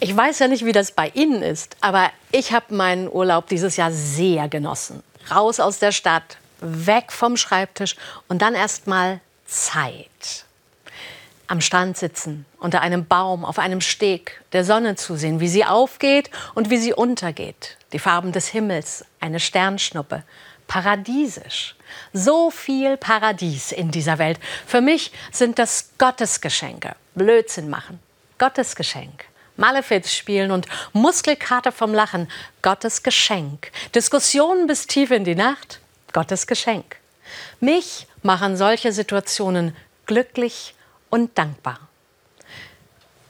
Ich weiß ja nicht, wie das bei Ihnen ist, aber ich habe meinen Urlaub dieses Jahr sehr genossen. Raus aus der Stadt, weg vom Schreibtisch und dann erst mal Zeit. Am Strand sitzen, unter einem Baum, auf einem Steg, der Sonne zusehen, wie sie aufgeht und wie sie untergeht. Die Farben des Himmels, eine Sternschnuppe. Paradiesisch. So viel Paradies in dieser Welt. Für mich sind das Gottesgeschenke. Blödsinn machen. Gottesgeschenk. Malefiz spielen und Muskelkater vom Lachen. Gottes Geschenk. Diskussionen bis tief in die Nacht. Gottes Geschenk. Mich machen solche Situationen glücklich und dankbar.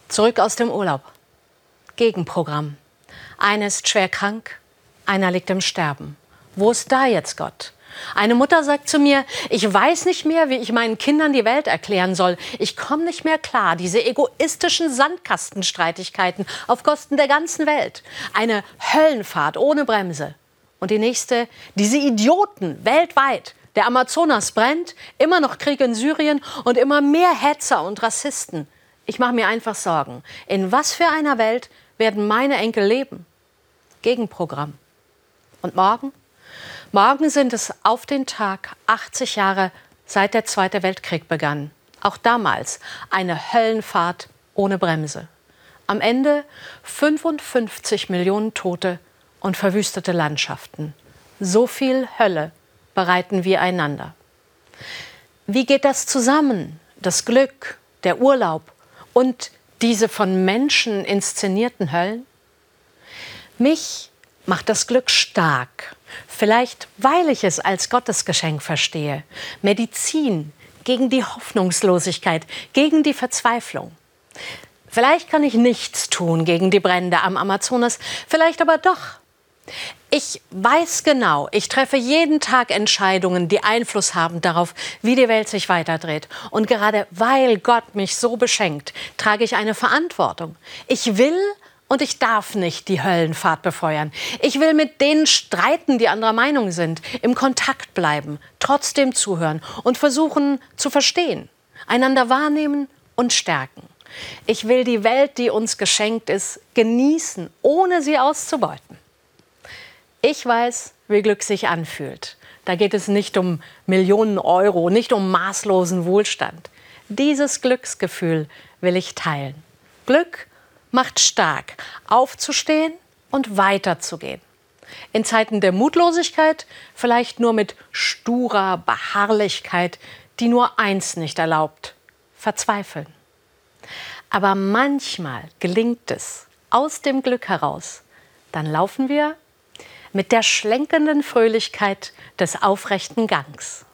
Zurück aus dem Urlaub. Gegenprogramm. Einer ist schwer krank, einer liegt im Sterben. Wo ist da jetzt Gott? Eine Mutter sagt zu mir, ich weiß nicht mehr, wie ich meinen Kindern die Welt erklären soll. Ich komme nicht mehr klar. Diese egoistischen Sandkastenstreitigkeiten auf Kosten der ganzen Welt. Eine Höllenfahrt ohne Bremse. Und die nächste, diese Idioten weltweit. Der Amazonas brennt, immer noch Krieg in Syrien und immer mehr Hetzer und Rassisten. Ich mache mir einfach Sorgen. In was für einer Welt werden meine Enkel leben? Gegenprogramm. Und morgen? Morgen sind es auf den Tag 80 Jahre seit der Zweite Weltkrieg begann. Auch damals eine Höllenfahrt ohne Bremse. Am Ende 55 Millionen Tote und verwüstete Landschaften. So viel Hölle bereiten wir einander. Wie geht das zusammen? Das Glück, der Urlaub und diese von Menschen inszenierten Höllen? Mich macht das Glück stark Vielleicht, weil ich es als Gottesgeschenk verstehe. Medizin gegen die Hoffnungslosigkeit, gegen die Verzweiflung. Vielleicht kann ich nichts tun gegen die Brände am Amazonas, vielleicht aber doch. Ich weiß genau, ich treffe jeden Tag Entscheidungen, die Einfluss haben darauf, wie die Welt sich weiterdreht. Und gerade weil Gott mich so beschenkt, trage ich eine Verantwortung. Ich will und ich darf nicht die Höllenfahrt befeuern. Ich will mit denen streiten, die anderer Meinung sind, im Kontakt bleiben, trotzdem zuhören und versuchen zu verstehen, einander wahrnehmen und stärken. Ich will die Welt, die uns geschenkt ist, genießen, ohne sie auszubeuten. Ich weiß, wie Glück sich anfühlt. Da geht es nicht um Millionen Euro, nicht um maßlosen Wohlstand. Dieses Glücksgefühl will ich teilen. Glück macht stark, aufzustehen und weiterzugehen. In Zeiten der Mutlosigkeit vielleicht nur mit sturer Beharrlichkeit, die nur eins nicht erlaubt, verzweifeln. Aber manchmal gelingt es aus dem Glück heraus. Dann laufen wir mit der schlenkenden Fröhlichkeit des aufrechten Gangs.